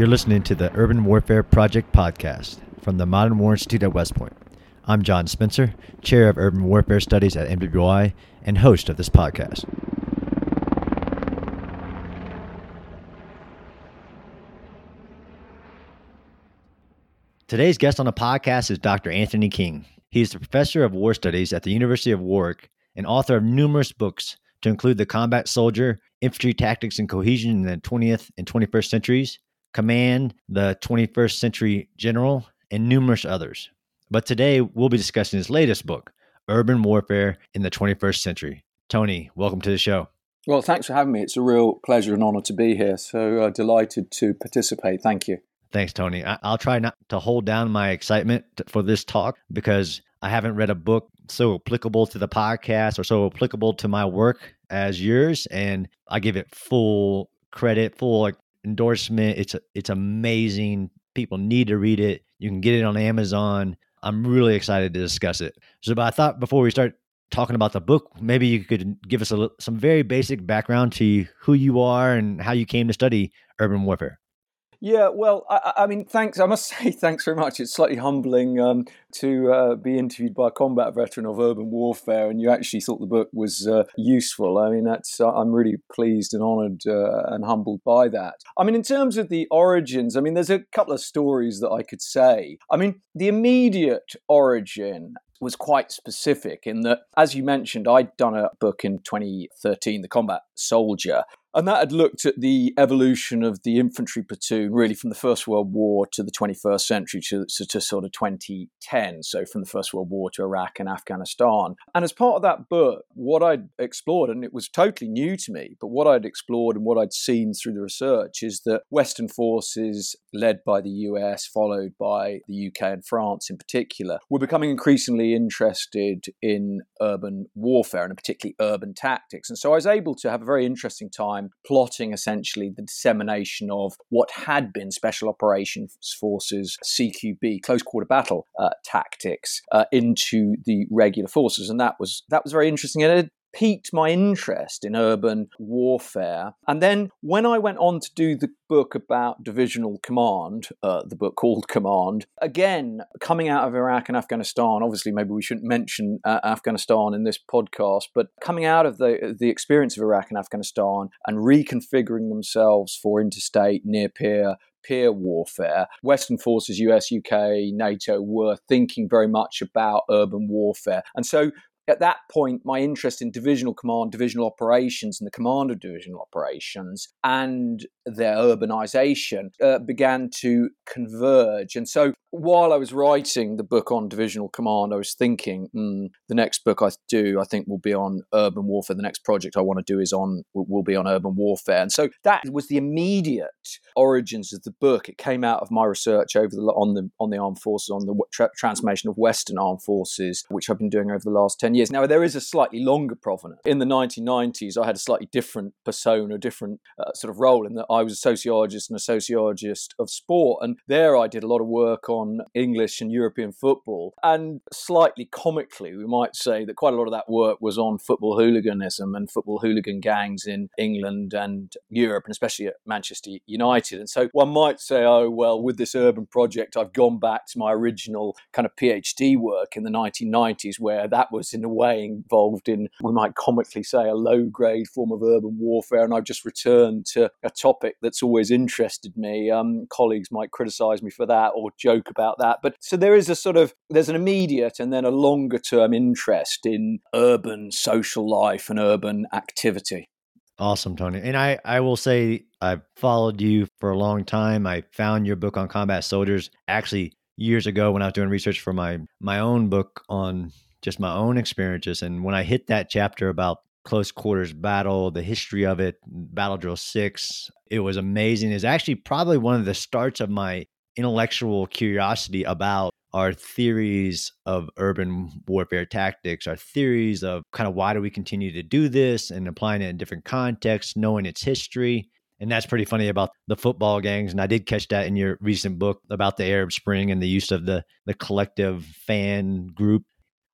You're listening to the Urban Warfare Project podcast from the Modern War Institute at West Point. I'm John Spencer, Chair of Urban Warfare Studies at MWI and host of this podcast. Today's guest on the podcast is Dr. Anthony King. He is the professor of war studies at the University of Warwick and author of numerous books to include The Combat Soldier, Infantry Tactics and Cohesion in the 20th and 21st Centuries, Command, The 21st Century General, and numerous others. But today we'll be discussing his latest book, Urban Warfare in the 21st Century. Tony, welcome to the show. Well, thanks for having me. It's a real pleasure and honor to be here. So uh, delighted to participate. Thank you. Thanks, Tony. I- will try not to hold down my excitement for this talk because I haven't read a book so applicable to the podcast or so applicable to my work as yours, and I give it full credit, full like, endorsement. It's it's amazing. People need to read it. You can get it on Amazon. I'm really excited to discuss it. So, but I thought before we start talking about the book, maybe you could give us a, some very basic background to who you are and how you came to study urban warfare. Yeah, well, I, I, mean, thanks. I must say thanks very much. It's slightly humbling um, to uh, be interviewed by a combat veteran of urban warfare, and you actually thought the book was uh, useful. I mean, that's uh, I'm really pleased and honoured uh, and humbled by that. I mean, in terms of the origins, I mean, there's a couple of stories that I could say. I mean, the immediate origin was quite specific in that, as you mentioned, I'd done a book in 2013, The Combat Soldier, and that had looked at the evolution of the infantry platoon really from the First World War to the 21st century to, to, sort of 2010. So from the First World War to Iraq and Afghanistan. And as part of that book, what I'd explored, and it was totally new to me, but what I'd explored and what I'd seen through the research is that Western forces, led by the US, followed by the UK and France in particular, were becoming increasingly interested in urban warfare and particularly urban tactics. And so I was able to have a very interesting time time plotting essentially the dissemination of what had been Special Operations Forces CQB close quarter battle uh, tactics uh, into the regular forces, and that was that was very interesting. And it piqued my interest in urban warfare. And then when I went on to do the book about divisional command, uh, the book called Command, again, coming out of Iraq and Afghanistan, obviously, maybe we shouldn't mention uh, Afghanistan in this podcast, but coming out of the, the experience of Iraq and Afghanistan and reconfiguring themselves for interstate, near peer, peer warfare. Western forces, US, UK, NATO, were thinking very much about urban warfare. And so at that point, my interest in divisional command, divisional operations, and the command of divisional operations and their urbanization uh, began to converge. And so while I was writing the book on divisional command, I was thinking mm, the next book I do, I think, will be on urban warfare. The next project I want to do is on will be on urban warfare. And so that was the immediate origins of the book. It came out of my research over the on the on the armed forces, on the tra- transformation of Western armed forces, which I've been doing over the last ten years. Now there is a slightly longer provenance. In the 1990s, I had a slightly different persona, different uh, sort of role in that I was a sociologist and a sociologist of sport, and there I did a lot of work on English and European football. And slightly comically, we might say that quite a lot of that work was on football hooliganism and football hooligan gangs in England and Europe, and especially at Manchester United. And so one might say, oh, well, with this urban project, I've gone back to my original kind of PhD work in the 1990s, where that was in a way involved in, we might comically say, a low grade form of urban warfare. And I've just returned to a topic that's always interested me. Um, colleagues might criticize me for that or joke about that. But so there is a sort of there's an immediate and then a longer term interest in urban social life and urban activity. Awesome, Tony. And I, I will say I've followed you for a long time. I found your book on combat soldiers actually years ago when I was doing research for my my own book on just my own experiences. And when I hit that chapter about close quarters battle, the history of it, Battle Drill Six, it was amazing. It's actually probably one of the starts of my intellectual curiosity about our theories of urban warfare tactics, our theories of kind of why do we continue to do this and applying it in different contexts, knowing its history. And that's pretty funny about the football gangs. And I did catch that in your recent book about the Arab Spring and the use of the, the collective fan group.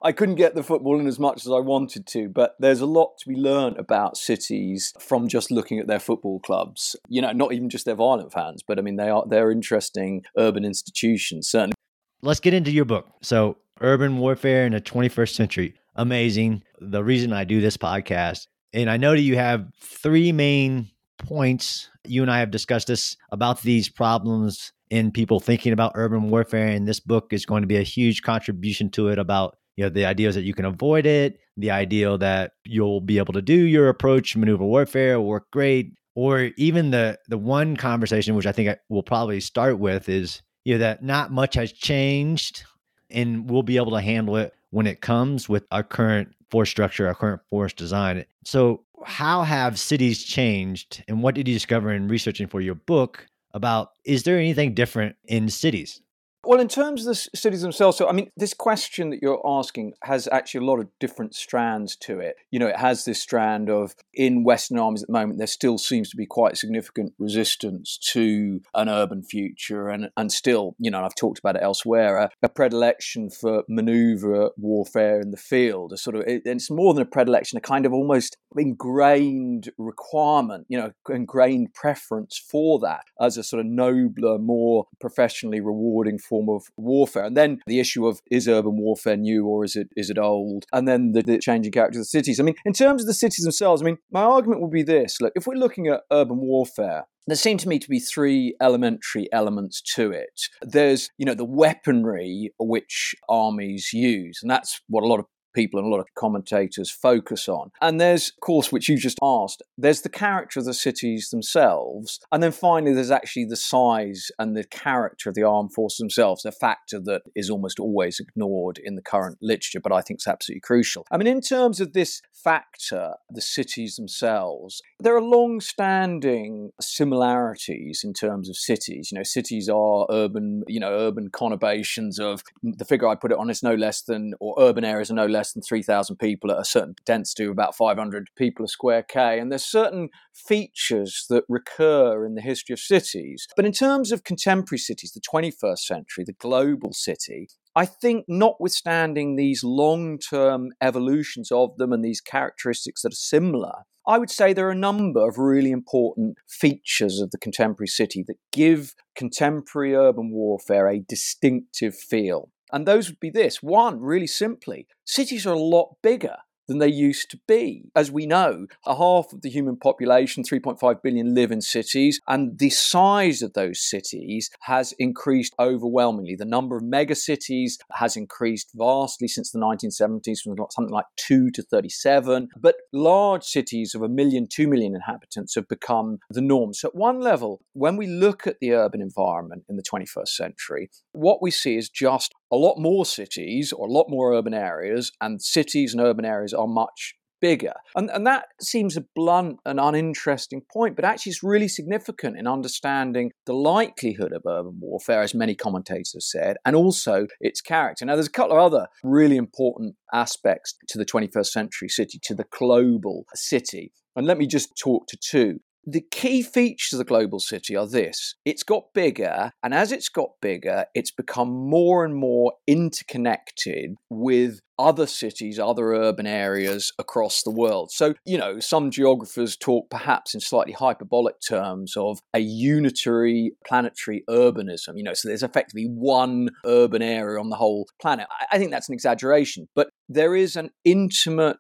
I couldn't get the football in as much as I wanted to, but there's a lot to be learned about cities from just looking at their football clubs. You know, not even just their violent fans, but I mean they are they're interesting urban institutions. Certainly. Let's get into your book. So, Urban Warfare in the 21st Century. Amazing. The reason I do this podcast, and I know that you have three main points. You and I have discussed this about these problems in people thinking about urban warfare, and this book is going to be a huge contribution to it about you know the ideas that you can avoid it the ideal that you'll be able to do your approach maneuver warfare work great or even the the one conversation which i think I will probably start with is you know that not much has changed and we'll be able to handle it when it comes with our current force structure our current force design. So how have cities changed and what did you discover in researching for your book about is there anything different in cities well, in terms of the cities themselves, so I mean, this question that you're asking has actually a lot of different strands to it. You know, it has this strand of in Western armies at the moment, there still seems to be quite significant resistance to an urban future, and and still, you know, I've talked about it elsewhere, a, a predilection for maneuver warfare in the field, a sort of, it, it's more than a predilection, a kind of almost ingrained requirement, you know, ingrained preference for that as a sort of nobler, more professionally rewarding form form of warfare. And then the issue of is urban warfare new or is it is it old? And then the, the changing character of the cities. I mean, in terms of the cities themselves, I mean, my argument would be this: look, if we're looking at urban warfare, there seem to me to be three elementary elements to it. There's, you know, the weaponry which armies use, and that's what a lot of people and a lot of commentators focus on. And there's, of course, which you just asked, there's the character of the cities themselves. And then finally, there's actually the size and the character of the armed forces themselves, a factor that is almost always ignored in the current literature, but I think is absolutely crucial. I mean, in terms of this factor, the cities themselves, there are long standing similarities in terms of cities. You know, cities are urban, you know, urban conurbations of the figure I put it on is no less than, or urban areas are no less less than 3,000 people at a certain density of about 500 people a square K. And there's certain features that recur in the history of cities. But in terms of contemporary cities, the 21st century, the global city, I think, notwithstanding these long term evolutions of them and these characteristics that are similar, I would say there are a number of really important features of the contemporary city that give contemporary urban warfare a distinctive feel. And those would be this one, really simply, cities are a lot bigger than they used to be. As we know, a half of the human population, 3.5 billion, live in cities, and the size of those cities has increased overwhelmingly. The number of megacities has increased vastly since the 1970s, from something like 2 to 37. But large cities of a million, two million inhabitants have become the norm. So, at one level, when we look at the urban environment in the 21st century, what we see is just a lot more cities or a lot more urban areas, and cities and urban areas are much bigger. And, and that seems a blunt and uninteresting point, but actually it's really significant in understanding the likelihood of urban warfare, as many commentators have said, and also its character. Now, there's a couple of other really important aspects to the 21st century city, to the global city. And let me just talk to two the key features of the global city are this it's got bigger, and as it's got bigger, it's become more and more interconnected with other cities, other urban areas across the world. So, you know, some geographers talk perhaps in slightly hyperbolic terms of a unitary planetary urbanism. You know, so there's effectively one urban area on the whole planet. I think that's an exaggeration, but there is an intimate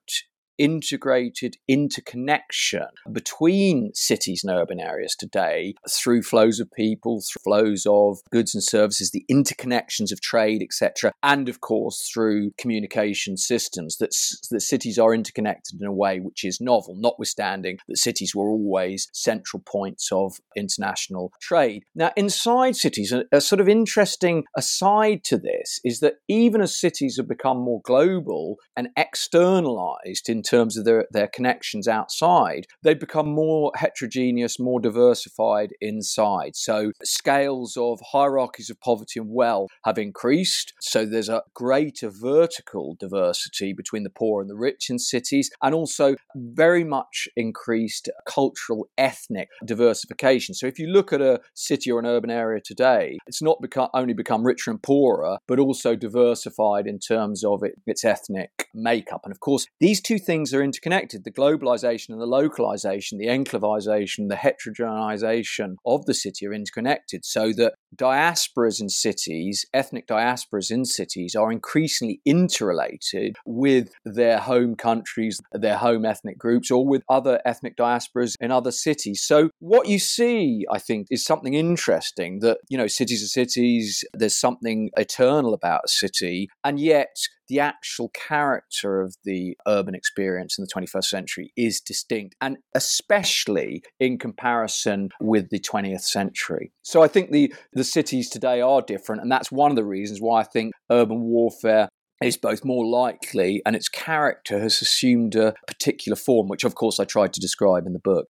integrated interconnection between cities and urban areas today through flows of people, through flows of goods and services, the interconnections of trade, etc., and of course through communication systems that, that cities are interconnected in a way which is novel, notwithstanding that cities were always central points of international trade. Now, inside cities, a, a sort of interesting aside to this is that even as cities have become more global and externalized in terms of their, their connections outside, they've become more heterogeneous, more diversified inside. So scales of hierarchies of poverty and wealth have increased. So there's a greater vertical diversity between the poor and the rich in cities, and also very much increased cultural, ethnic diversification. So if you look at a city or an urban area today, it's not become, only become richer and poorer, but also diversified in terms of it, its ethnic makeup. And of course, these two things are interconnected the globalization and the localization, the enclavization, the heterogenization of the city are interconnected so that diasporas in cities, ethnic diasporas in cities, are increasingly interrelated with their home countries, their home ethnic groups, or with other ethnic diasporas in other cities. So, what you see, I think, is something interesting that, you know, cities are cities, there's something eternal about a city, and yet the actual character of the urban experience in the 21st century is distinct, and especially in comparison with the 20th century. So I think the, the cities today are different, and that's one of the reasons why I think urban warfare is both more likely and its character has assumed a particular form, which of course I tried to describe in the book.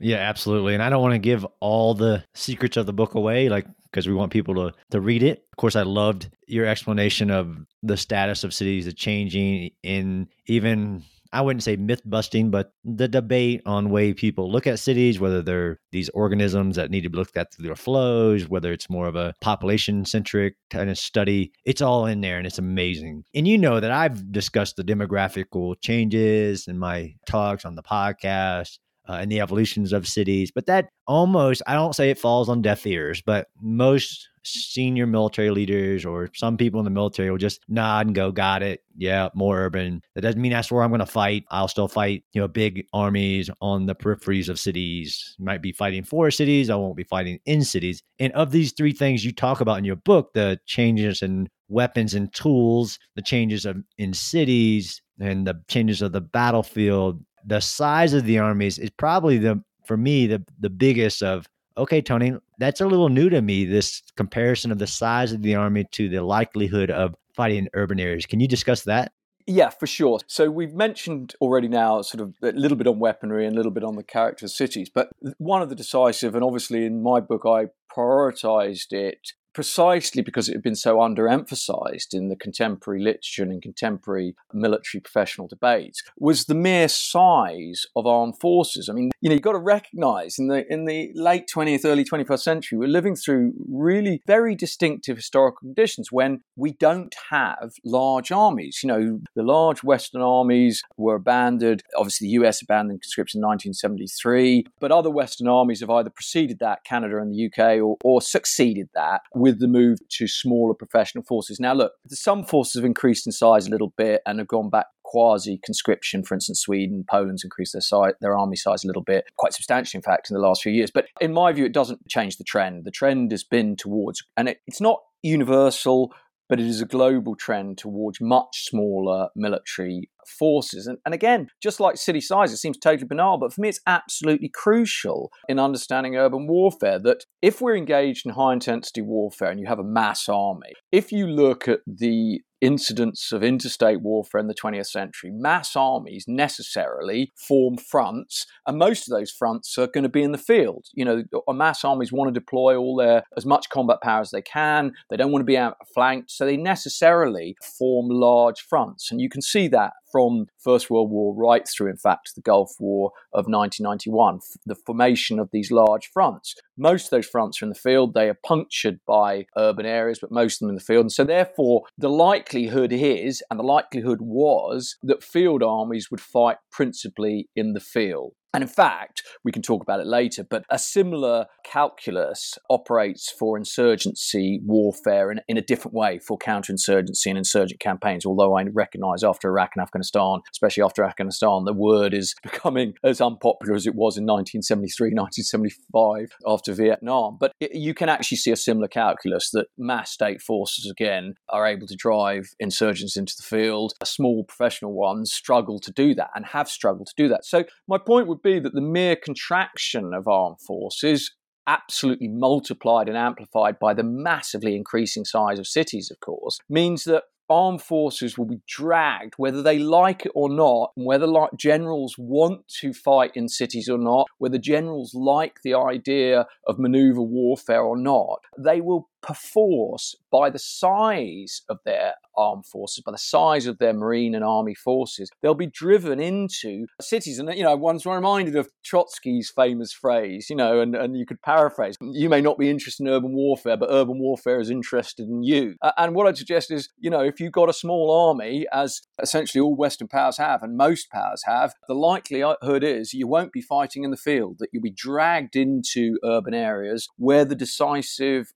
Yeah, absolutely. And I don't want to give all the secrets of the book away, like because we want people to to read it. Of course, I loved your explanation of the status of cities, the changing in even I wouldn't say myth busting, but the debate on way people look at cities, whether they're these organisms that need to be looked at through their flows, whether it's more of a population centric kind of study, it's all in there and it's amazing. And you know that I've discussed the demographical changes in my talks on the podcast uh, and the evolutions of cities. But that almost, I don't say it falls on deaf ears, but most senior military leaders or some people in the military will just nod and go, got it. Yeah, more urban. That doesn't mean that's where I'm going to fight. I'll still fight, you know, big armies on the peripheries of cities. Might be fighting for cities. I won't be fighting in cities. And of these three things you talk about in your book, the changes in weapons and tools, the changes of, in cities, and the changes of the battlefield, the size of the armies is probably the for me the the biggest of okay tony that's a little new to me this comparison of the size of the army to the likelihood of fighting in urban areas can you discuss that yeah, for sure. So we've mentioned already now sort of a little bit on weaponry and a little bit on the character of cities, but one of the decisive, and obviously in my book I prioritized it precisely because it had been so underemphasized in the contemporary literature and in contemporary military professional debates, was the mere size of armed forces. I mean, you know, you've got to recognize in the in the late 20th, early 21st century, we're living through really very distinctive historical conditions when we don't have large armies. You know, the large Western armies were abandoned. Obviously, the US abandoned conscription in 1973, but other Western armies have either preceded that, Canada and the UK, or, or succeeded that the move to smaller professional forces. Now, look, some forces have increased in size a little bit and have gone back quasi conscription. For instance, Sweden, Poland's increased their size, their army size a little bit, quite substantially, in fact, in the last few years. But in my view, it doesn't change the trend. The trend has been towards, and it, it's not universal but it is a global trend towards much smaller military forces. And, and again, just like city size, it seems totally banal, but for me, it's absolutely crucial in understanding urban warfare that if we're engaged in high intensity warfare and you have a mass army, if you look at the incidents of interstate warfare in the 20th century, mass armies necessarily form fronts, and most of those fronts are going to be in the field. You know, mass armies want to deploy all their as much combat power as they can. They don't want to be outflanked, so they necessarily form large fronts, and you can see that from First World War right through, in fact, the Gulf War of 1991, the formation of these large fronts. Most of those fronts are in the field. They are punctured by urban areas, but most of them in the field. And so, therefore, the likelihood is, and the likelihood was, that field armies would fight principally in the field. And in fact, we can talk about it later, but a similar calculus operates for insurgency warfare in, in a different way for counterinsurgency and insurgent campaigns. Although I recognize after Iraq and Afghanistan, especially after Afghanistan, the word is becoming as unpopular as it was in 1973, 1975 after Vietnam. But it, you can actually see a similar calculus that mass state forces, again, are able to drive insurgents into the field. Small professional ones struggle to do that and have struggled to do that. So, my point would be that the mere contraction of armed forces absolutely multiplied and amplified by the massively increasing size of cities, of course, means that armed forces will be dragged, whether they like it or not, whether like generals want to fight in cities or not, whether generals like the idea of maneuver warfare or not, they will perforce by the size of their armed forces, by the size of their marine and army forces, they'll be driven into cities. And, you know, one's reminded of Trotsky's famous phrase, you know, and, and you could paraphrase, you may not be interested in urban warfare, but urban warfare is interested in you. Uh, and what I'd suggest is, you know, if you've got a small army, as essentially all Western powers have, and most powers have, the likelihood is you won't be fighting in the field, that you'll be dragged into urban areas where the decisive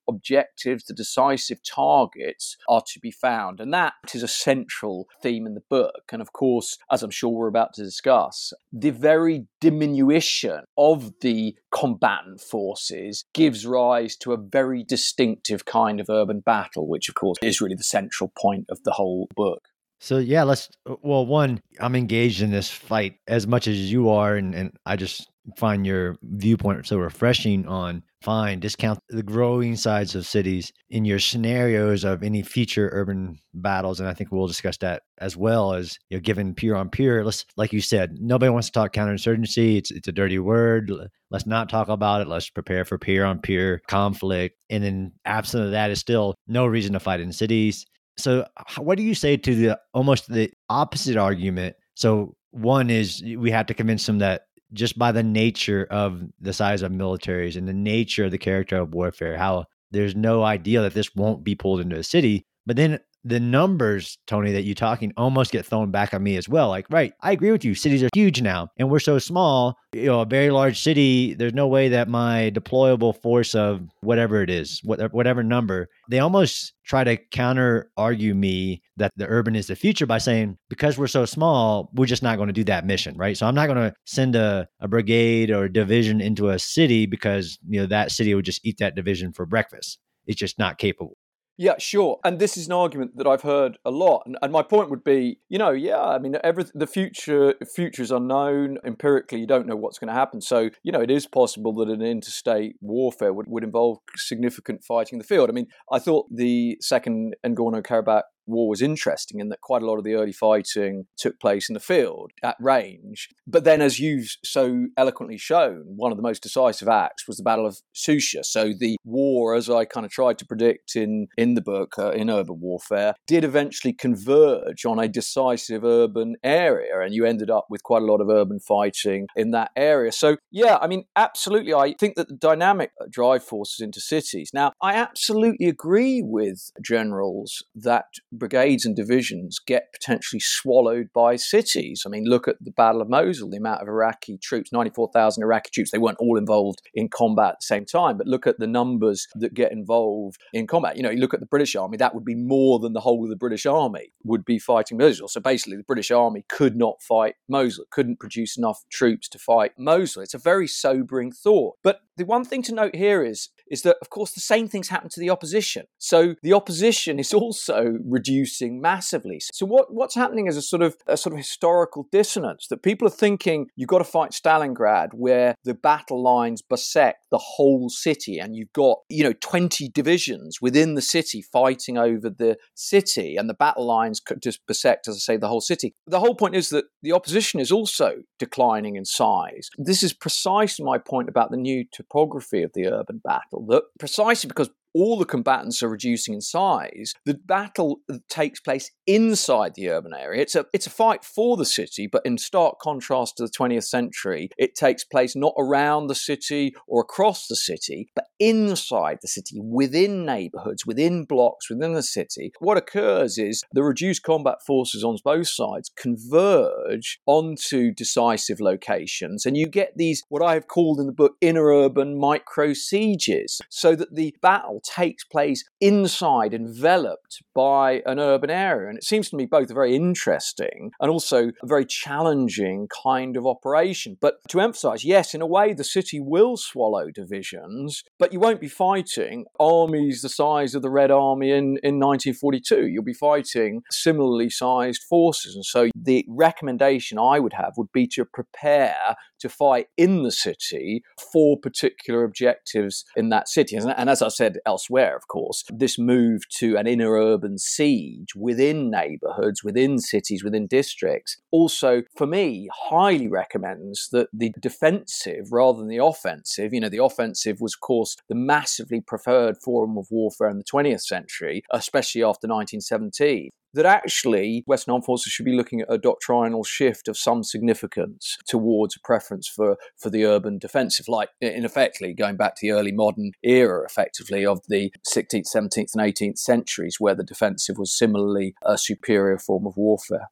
objectives, the decisive targets are to be found. And that is a central theme in the book. And of course, as I'm sure we're about to discuss, the very diminution of the combatant forces gives rise to a very distinctive kind of urban battle, which of course is really the central point of the whole book. So yeah, let's. Well, one, I'm engaged in this fight as much as you are, and, and I just find your viewpoint so refreshing on fine discount the growing size of cities in your scenarios of any future urban battles and i think we'll discuss that as well as you know given peer on peer let's like you said nobody wants to talk counterinsurgency it's it's a dirty word let's not talk about it let's prepare for peer on peer conflict and then absent of that is still no reason to fight in cities. So what do you say to the almost the opposite argument? So one is we have to convince them that just by the nature of the size of militaries and the nature of the character of warfare, how there's no idea that this won't be pulled into a city. But then the numbers, Tony, that you're talking almost get thrown back on me as well. Like, right, I agree with you. Cities are huge now, and we're so small. You know, a very large city. There's no way that my deployable force of whatever it is, whatever number, they almost try to counter argue me that the urban is the future by saying because we're so small, we're just not going to do that mission, right? So I'm not going to send a, a brigade or a division into a city because you know that city would just eat that division for breakfast. It's just not capable. Yeah, sure. And this is an argument that I've heard a lot. And, and my point would be, you know, yeah, I mean, every, the future future is unknown. Empirically, you don't know what's going to happen. So, you know, it is possible that an interstate warfare would, would involve significant fighting in the field. I mean, I thought the second Nagorno Karabakh war was interesting in that quite a lot of the early fighting took place in the field at range. But then, as you've so eloquently shown, one of the most decisive acts was the Battle of Shusha. So the war, as I kind of tried to predict in, in the book, uh, in Urban Warfare, did eventually converge on a decisive urban area. And you ended up with quite a lot of urban fighting in that area. So, yeah, I mean, absolutely. I think that the dynamic drive forces into cities. Now, I absolutely agree with generals that brigades and divisions get potentially swallowed by cities. I mean, look at the Battle of Mosul, the amount of Iraqi troops, 94,000 Iraqi troops. They weren't all involved in combat at the same time, but look at the numbers that get involved in combat. You know, you look at the British Army, that would be more than the whole of the British Army would be fighting Mosul. So basically, the British Army could not fight Mosul, couldn't produce enough troops to fight Mosul. It's a very sobering thought. But the one thing to note here is is that, of course, the same things happen to the opposition. So the opposition is also reducing massively. So what, what's happening is a sort of a sort of historical dissonance that people are thinking you've got to fight Stalingrad, where the battle lines bisect the whole city, and you've got you know 20 divisions within the city fighting over the city, and the battle lines could just bisect, as I say, the whole city. The whole point is that the opposition is also declining in size. This is precisely my point about the new topography of the urban battle that precisely because all the combatants are reducing in size. The battle takes place inside the urban area. It's a it's a fight for the city, but in stark contrast to the 20th century, it takes place not around the city or across the city, but inside the city, within neighborhoods, within blocks, within the city. What occurs is the reduced combat forces on both sides converge onto decisive locations, and you get these what I have called in the book inner urban micro sieges, so that the battle takes place inside, enveloped by an urban area. And it seems to me both a very interesting and also a very challenging kind of operation. But to emphasize, yes, in a way, the city will swallow divisions, but you won't be fighting armies the size of the Red Army in, in 1942. You'll be fighting similarly sized forces. And so the recommendation I would have would be to prepare to fight in the city for particular objectives in that city. And as I said elsewhere, of course, this move to an inner urban siege within neighborhoods, within cities, within districts, also, for me, highly recommends that the defensive rather than the offensive, you know, the offensive was, of course, the massively preferred form of warfare in the 20th century, especially after 1917 that actually Western armed forces should be looking at a doctrinal shift of some significance towards a preference for, for the urban defensive, like in effectively going back to the early modern era, effectively, of the 16th, 17th, and 18th centuries, where the defensive was similarly a superior form of warfare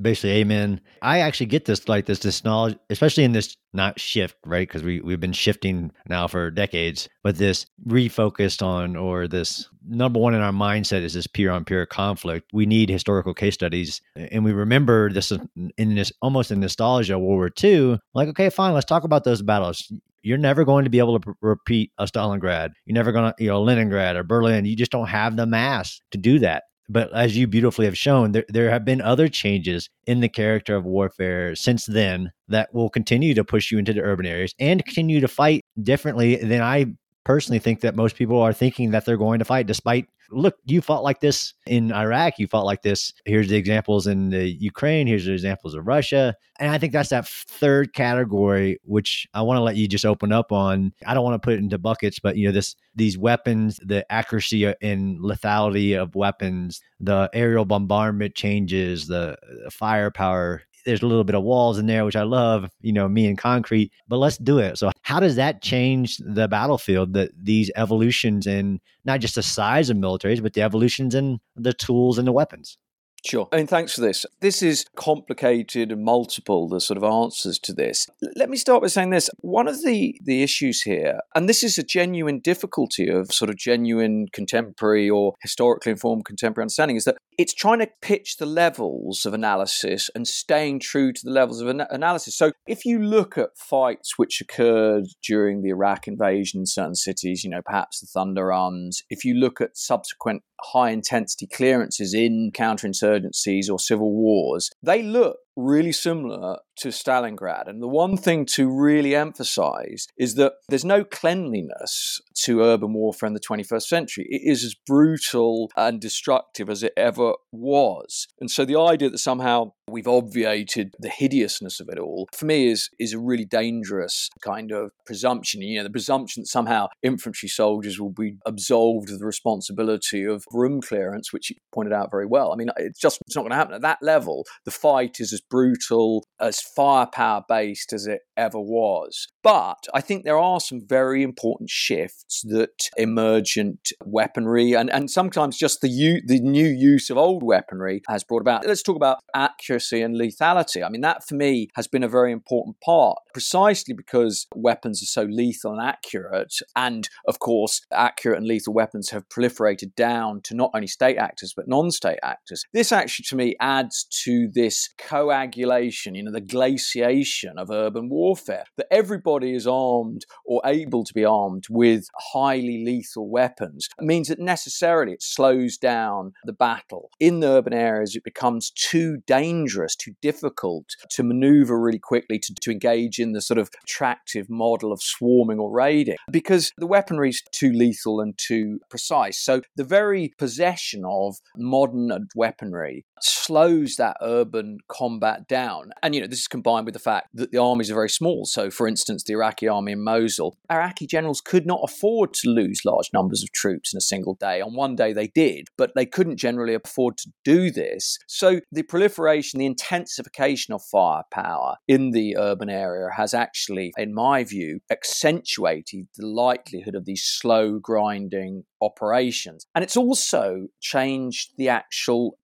basically amen i actually get this like this this knowledge especially in this not shift right because we, we've been shifting now for decades but this refocused on or this number one in our mindset is this peer on peer conflict we need historical case studies and we remember this in this almost in nostalgia of world war ii like okay fine let's talk about those battles you're never going to be able to repeat a Stalingrad. You're never going to, you know, Leningrad or Berlin. You just don't have the mass to do that. But as you beautifully have shown, there, there have been other changes in the character of warfare since then that will continue to push you into the urban areas and continue to fight differently than I personally think that most people are thinking that they're going to fight, despite look, you fought like this in Iraq, you fought like this. Here's the examples in the Ukraine, here's the examples of Russia. And I think that's that third category, which I want to let you just open up on. I don't want to put it into buckets, but you know, this these weapons, the accuracy uh, and lethality of weapons, the aerial bombardment changes, the, the firepower, there's a little bit of walls in there, which I love, you know, me and concrete, but let's do it. So, how does that change the battlefield? That these evolutions in not just the size of militaries, but the evolutions in the tools and the weapons? Sure. And thanks for this. This is complicated and multiple, the sort of answers to this. Let me start by saying this. One of the, the issues here, and this is a genuine difficulty of sort of genuine contemporary or historically informed contemporary understanding, is that it's trying to pitch the levels of analysis and staying true to the levels of an- analysis. So if you look at fights which occurred during the Iraq invasion in certain cities, you know, perhaps the Thunder Runs, if you look at subsequent high intensity clearances in counterinsurgencies or civil wars, they look really similar to Stalingrad. And the one thing to really emphasize is that there's no cleanliness to urban warfare in the 21st century. It is as brutal and destructive as it ever was. And so the idea that somehow we've obviated the hideousness of it all, for me, is, is a really dangerous kind of presumption. You know, the presumption that somehow infantry soldiers will be absolved of the responsibility of room clearance, which you pointed out very well. I mean, it's just it's not going to happen at that level. The fight is as brutal, as firepower based as it ever was. But I think there are some very important shifts that emergent weaponry and, and sometimes just the, u- the new use of old weaponry has brought about. Let's talk about accuracy and lethality. I mean, that for me has been a very important part, precisely because weapons are so lethal and accurate. And of course, accurate and lethal weapons have proliferated down to not only state actors, but non state actors. This actually, to me, adds to this coagulation, you know, the glaciation of urban warfare, that everybody is armed or able to be armed with highly lethal weapons. Means that necessarily it slows down the battle. In the urban areas, it becomes too dangerous, too difficult to maneuver really quickly to, to engage in the sort of attractive model of swarming or raiding because the weaponry is too lethal and too precise. So the very possession of modern weaponry slows that urban combat down. And, you know, this is combined with the fact that the armies are very small. So, for instance, the Iraqi army in Mosul, Iraqi generals could not afford to lose large numbers of troops in a single day. On one day they did, but they couldn't generally afford to do this. So, the proliferation, the intensification of firepower in the urban area has actually, in my view, accentuated the likelihood of these slow grinding operations. And it's also changed the actual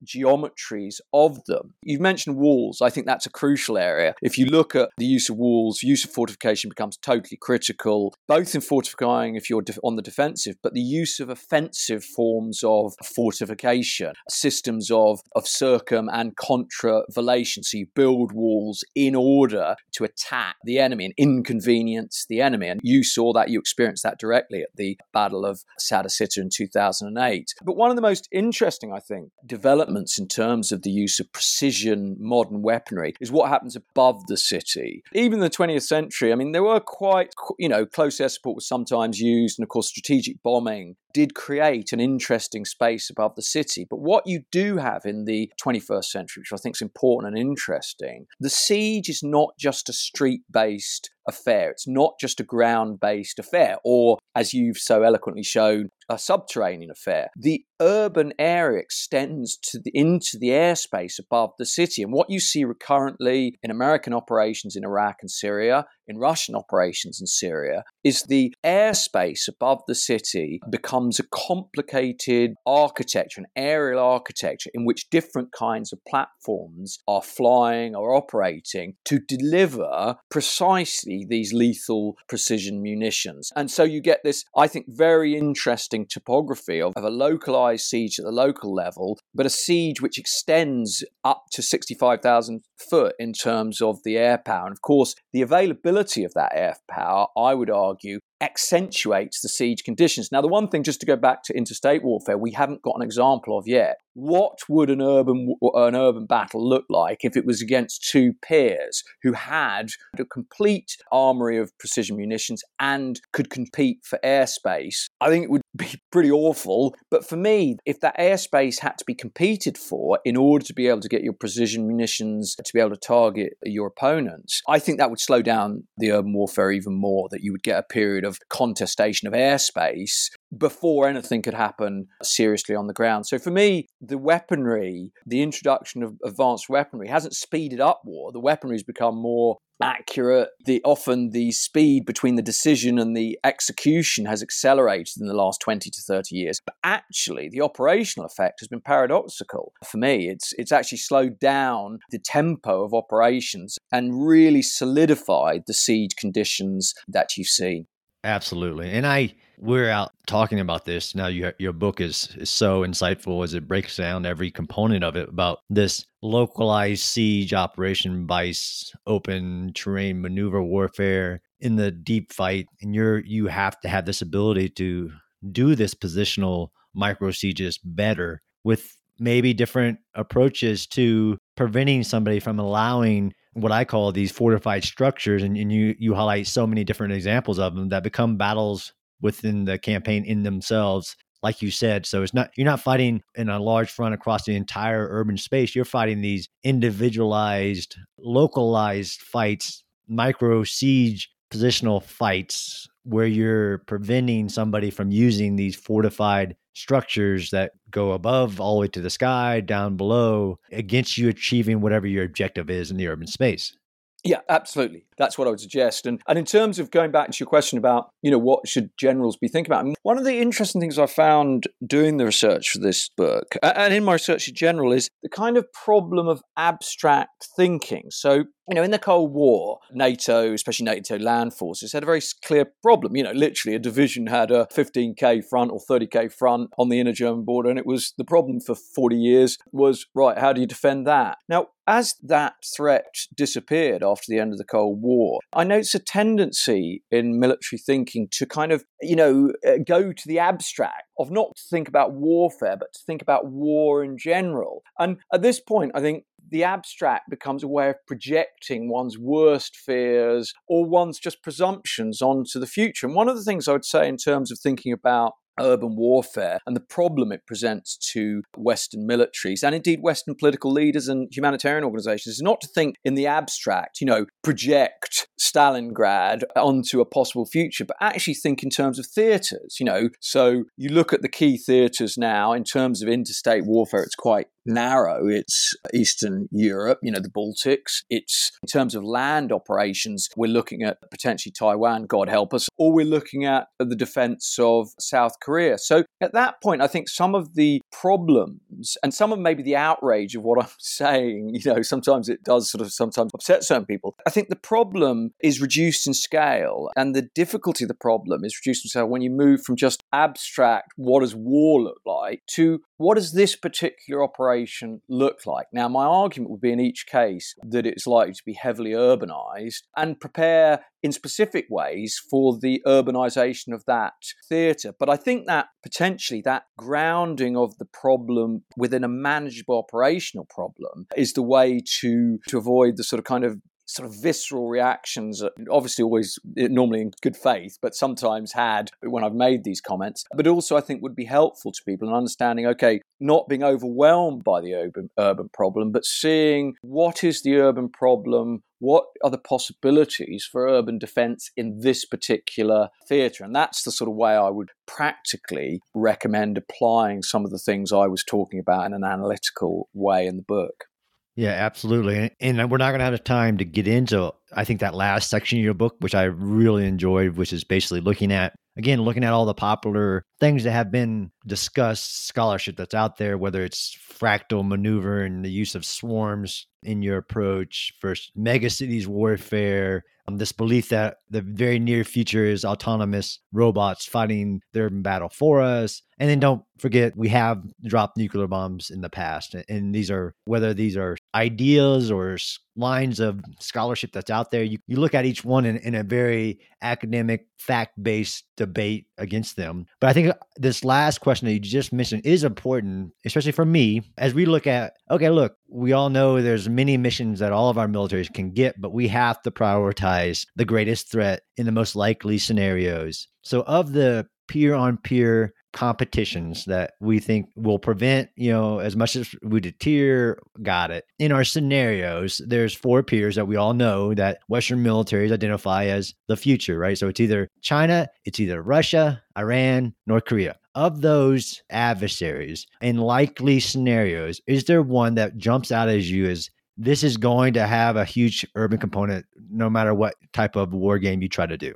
geometries of them. You've mentioned walls. I think that's a crucial area. If you look at the use of walls, use of fortification becomes totally critical, both in fortifying if you're on the defensive, but the use of offensive forms of fortification, systems of, of circum and contravallation. So you build walls in order to attack the enemy and inconvenience the enemy. And you saw that, you experienced that directly at the Battle of Sadr in 2008. But one of the most interesting, I think, developments in terms terms of the use of precision modern weaponry is what happens above the city. Even the 20th century, I mean, there were quite, you know, close air support was sometimes used, and of course, strategic bombing did create an interesting space above the city. But what you do have in the 21st century, which I think is important and interesting, the siege is not just a street based affair. It's not just a ground based affair, or as you've so eloquently shown, a subterranean affair. The urban area extends to the, into the airspace above the city. And what you see recurrently in American operations in Iraq and Syria, in Russian operations in Syria, is the airspace above the city becomes a complicated architecture, an aerial architecture in which different kinds of platforms are flying or operating to deliver precisely these lethal precision munitions. And so you get this, I think, very interesting topography of, of a localized siege at the local level, but a siege which extends up to 65,000 foot in terms of the air power. And of course, the availability of that air power, I would argue, accentuates the siege conditions. Now, the one thing, just to go back to interstate warfare, we haven't got an example of yet. What would an urban an urban battle look like if it was against two peers who had a complete armory of precision munitions and could compete for airspace? I think it would be pretty awful. But for me, if that airspace had to be competed for in order to be able to get your precision munitions to be able to target your opponents, I think that would slow down the urban warfare even more. That you would get a period of contestation of airspace before anything could happen seriously on the ground. So for me, the weaponry, the introduction of advanced weaponry hasn't speeded up war. The weaponry has become more accurate. The often the speed between the decision and the execution has accelerated in the last 20 to 30 years. But actually the operational effect has been paradoxical. For me, it's it's actually slowed down the tempo of operations and really solidified the siege conditions that you've seen. Absolutely. And I we're out talking about this now you, your book is, is so insightful as it breaks down every component of it about this localized siege operation vice open terrain maneuver warfare in the deep fight and you're you have to have this ability to do this positional micro sieges better with maybe different approaches to preventing somebody from allowing what I call these fortified structures, and, and you you highlight so many different examples of them that become battles within the campaign in themselves like you said. So it's not you're not fighting in a large front across the entire urban space. You're fighting these individualized localized fights micro siege positional fights where you're preventing somebody from using these fortified structures that go above all the way to the sky down below against you achieving whatever your objective is in the urban space yeah, absolutely. That's what I would suggest. And and in terms of going back to your question about, you know, what should generals be thinking about? One of the interesting things I found doing the research for this book and in my research in general is the kind of problem of abstract thinking. So you know, in the Cold War, NATO, especially NATO land forces, had a very clear problem. You know, literally a division had a 15k front or 30k front on the inner German border, and it was the problem for 40 years was right. How do you defend that? Now, as that threat disappeared after the end of the Cold War, I notice a tendency in military thinking to kind of, you know, uh, go to the abstract of not to think about warfare, but to think about war in general. And at this point, I think the abstract becomes a way of projecting one's worst fears or one's just presumptions onto the future. And one of the things I would say in terms of thinking about urban warfare and the problem it presents to Western militaries and indeed Western political leaders and humanitarian organizations is not to think in the abstract, you know, project Stalingrad onto a possible future, but actually think in terms of theaters, you know. So you look at the key theaters now in terms of interstate warfare, it's quite narrow. It's Eastern Europe, you know, the Baltics. It's in terms of land operations, we're looking at potentially Taiwan, God help us, or we're looking at the defense of South Korea. So at that point, I think some of the problems and some of maybe the outrage of what I'm saying, you know, sometimes it does sort of sometimes upset certain people. I think the problem is reduced in scale and the difficulty of the problem is reduced in scale when you move from just abstract, what does war look like, to what does this particular operation look like? Now, my argument would be in each case that it's likely to be heavily urbanized and prepare in specific ways for the urbanization of that theatre. But I think that potentially that grounding of the problem within a manageable operational problem is the way to, to avoid the sort of kind of sort of visceral reactions, obviously always eh, normally in good faith, but sometimes had when I've made these comments. But also, I think would be helpful to people in understanding, okay, not being overwhelmed by the urban, urban problem, but seeing what is the urban problem, what are the possibilities for urban defence in this particular theatre? And that's the sort of way I would practically recommend applying some of the things I was talking about in an analytical way in the book. Yeah, absolutely. And we're not going to have the time to get into, I think, that last section of your book, which I really enjoyed, which is basically looking at, again, looking at all the popular things that have been discussed, scholarship that's out there, whether it's fractal maneuver and the use of swarms in your approach versus megacities warfare, um, this belief that the very near future is autonomous robots fighting their battle for us. And then don't forget, we have dropped nuclear bombs in the past. And these are, whether these are ideas or lines of scholarship that's out there, you, you look at each one in, in a very academic, fact based debate against them. But I think uh, this last question that you just mentioned is important, especially for me, as we look at, okay, look, we all know there's many missions that all of our militaries can get, but we have to prioritize the greatest threat in the most likely scenarios. So, of the peer on peer competitions that we think will prevent, you know, as much as we deter, got it. In our scenarios, there's four peers that we all know that Western militaries identify as the future, right? So it's either China, it's either Russia, Iran, North Korea. Of those adversaries in likely scenarios, is there one that jumps out as you as this is going to have a huge urban component no matter what type of war game you try to do?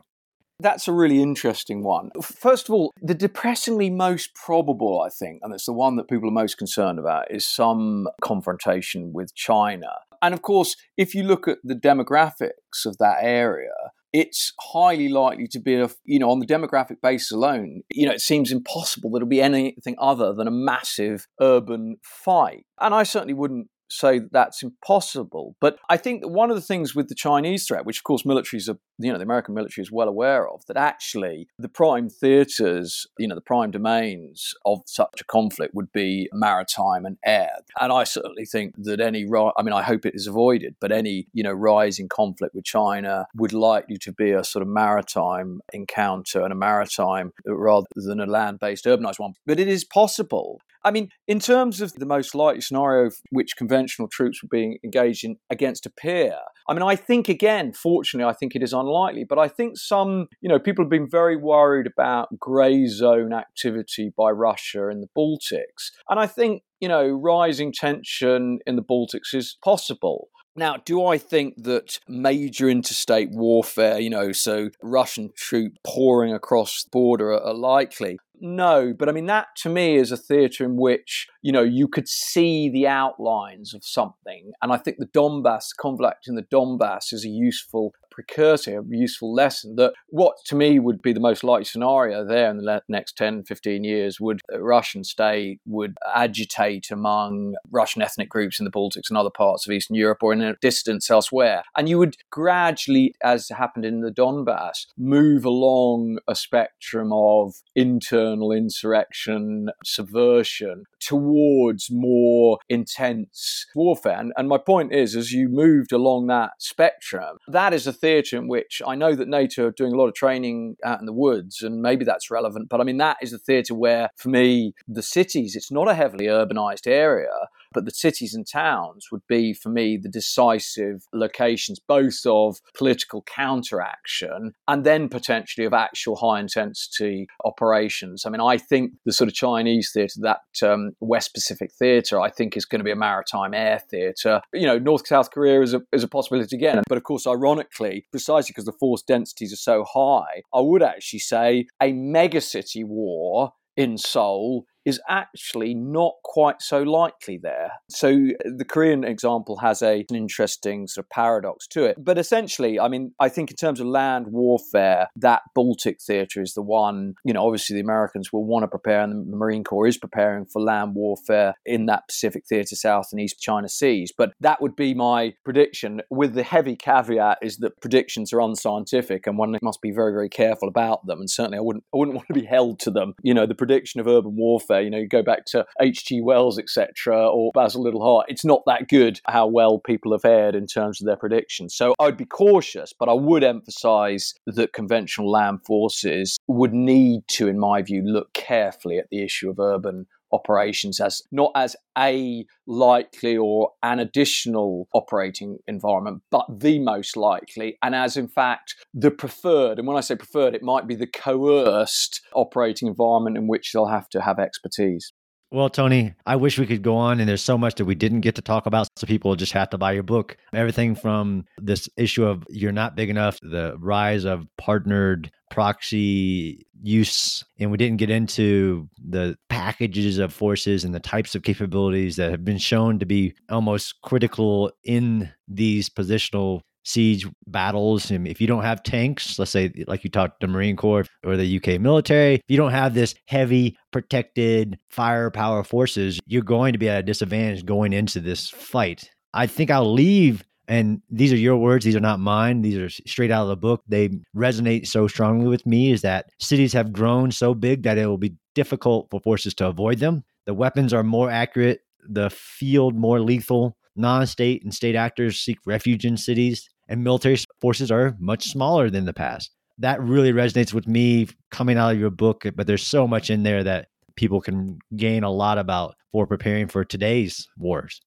That's a really interesting one. First of all, the depressingly most probable, I think, and it's the one that people are most concerned about, is some confrontation with China. And of course, if you look at the demographics of that area, it's highly likely to be a, you know, on the demographic basis alone, you know, it seems impossible that it'll be anything other than a massive urban fight. And I certainly wouldn't say that that's impossible. But I think that one of the things with the Chinese threat, which of course militaries are, you know, the American military is well aware of, that actually the prime theatres, you know, the prime domains of such a conflict would be maritime and air. And I certainly think that any, I mean, I hope it is avoided, but any, you know, rising conflict with China would likely to be a sort of maritime encounter and a maritime rather than a land based urbanized one. But it is possible. I mean, in terms of the most likely scenario which conventional troops were being engaged in against a peer, I mean, I think again, fortunately, I think it is unlikely, but I think some, you know, people have been very worried about grey zone activity by Russia in the Baltics. And I think, you know, rising tension in the Baltics is possible. Now, do I think that major interstate warfare, you know, so Russian troops pouring across the border are, are likely? No, but I mean, that to me is a theatre in which, you know, you could see the outlines of something. And I think the Donbass, conflict in the Donbass is a useful precursor, a useful lesson that what to me would be the most likely scenario there in the next 10, 15 years would a Russian state would agitate among Russian ethnic groups in the Baltics and other parts of Eastern Europe or in a distance elsewhere. And you would gradually, as happened in the Donbass, move along a spectrum of internal insurrection, subversion towards more intense warfare. And, and my point is, as you moved along that spectrum, that is a theatre in which I know that NATO are doing a lot of training out in the woods, and maybe that's relevant. But I mean, that is a theatre where, for me, the cities, it's not a heavily urbanized area, but the cities and towns would be, for me, the decisive locations, both of political counteraction and then potentially of actual high intensity operations. I mean, I think the sort of Chinese theatre, that um, West Pacific theatre, I think is going to be a maritime air theatre. You know, North South Korea is a, is a possibility again. But of course, ironically, precisely because the force densities are so high, I would actually say a megacity war in Seoul is actually not quite so likely there. So the Korean example has a, an interesting sort of paradox to it. But essentially, I mean, I think in terms of land warfare, that Baltic theatre is the one, you know, obviously the Americans will want to prepare, and the Marine Corps is preparing for land warfare in that Pacific theatre, South and East China Seas. But that would be my prediction, with the heavy caveat is that predictions are unscientific and one must be very, very careful about them. And certainly I wouldn't I wouldn't want to be held to them. You know, the prediction of urban warfare, you know, you go back to H.G. Wells, etc., or Basil Liddell Hart, it's not that good how well people have fared in terms of their predictions. So I'd be cautious, but I would emphasize that conventional land forces would need to, in my view, look carefully at the issue of urban operations as not as a likely or an additional operating environment, but the most likely, and as in fact the preferred. And when I say preferred, it might be the coerced operating environment in which they'll have to have expertise. Well, Tony, I wish we could go on, and there's so much that we didn't get to talk about. So people just have to buy your book. Everything from this issue of you're not big enough, the rise of partnered proxy use, and we didn't get into the packages of forces and the types of capabilities that have been shown to be almost critical in these positional siege battles. And if you don't have tanks, let's say, like you talked, the Marine Corps or the UK military, if you don't have this heavy protected firepower forces, you're going to be at a disadvantage going into this fight. I think I'll leave. And these are your words, these are not mine. These are straight out of the book. They resonate so strongly with me is that cities have grown so big that it will be difficult for forces to avoid them. The weapons are more accurate, the field more lethal. Non state and state actors seek refuge in cities and military forces are much smaller than the past. That really resonates with me coming out of your book, but there's so much in there that people can gain a lot about for preparing for today's wars.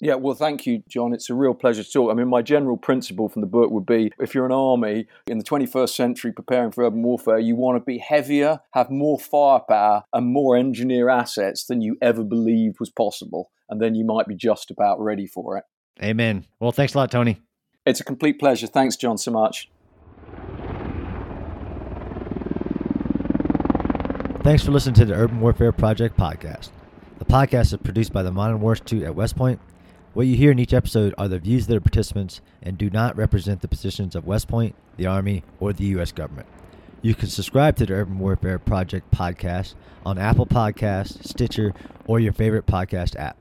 Yeah, well, thank you, John. It's a real pleasure to talk. I mean, my general principle from the book would be if you're an army in the 21st century preparing for urban warfare, you want to be heavier, have more firepower, and more engineer assets than you ever believed was possible. And then you might be just about ready for it. Amen. Well, thanks a lot, Tony. It's a complete pleasure. Thanks, John, so much. Thanks for listening to the Urban Warfare Project podcast. The podcast is produced by the Modern War Institute at West Point. What you hear in each episode are the views of the participants and do not represent the positions of West Point, the Army, or the U.S. government. You can subscribe to the Urban Warfare Project podcast on Apple Podcasts, Stitcher, or your favorite podcast app.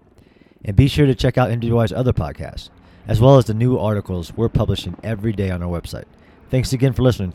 And be sure to check out MWI's other podcasts as well as the new articles we're publishing every day on our website. Thanks again for listening.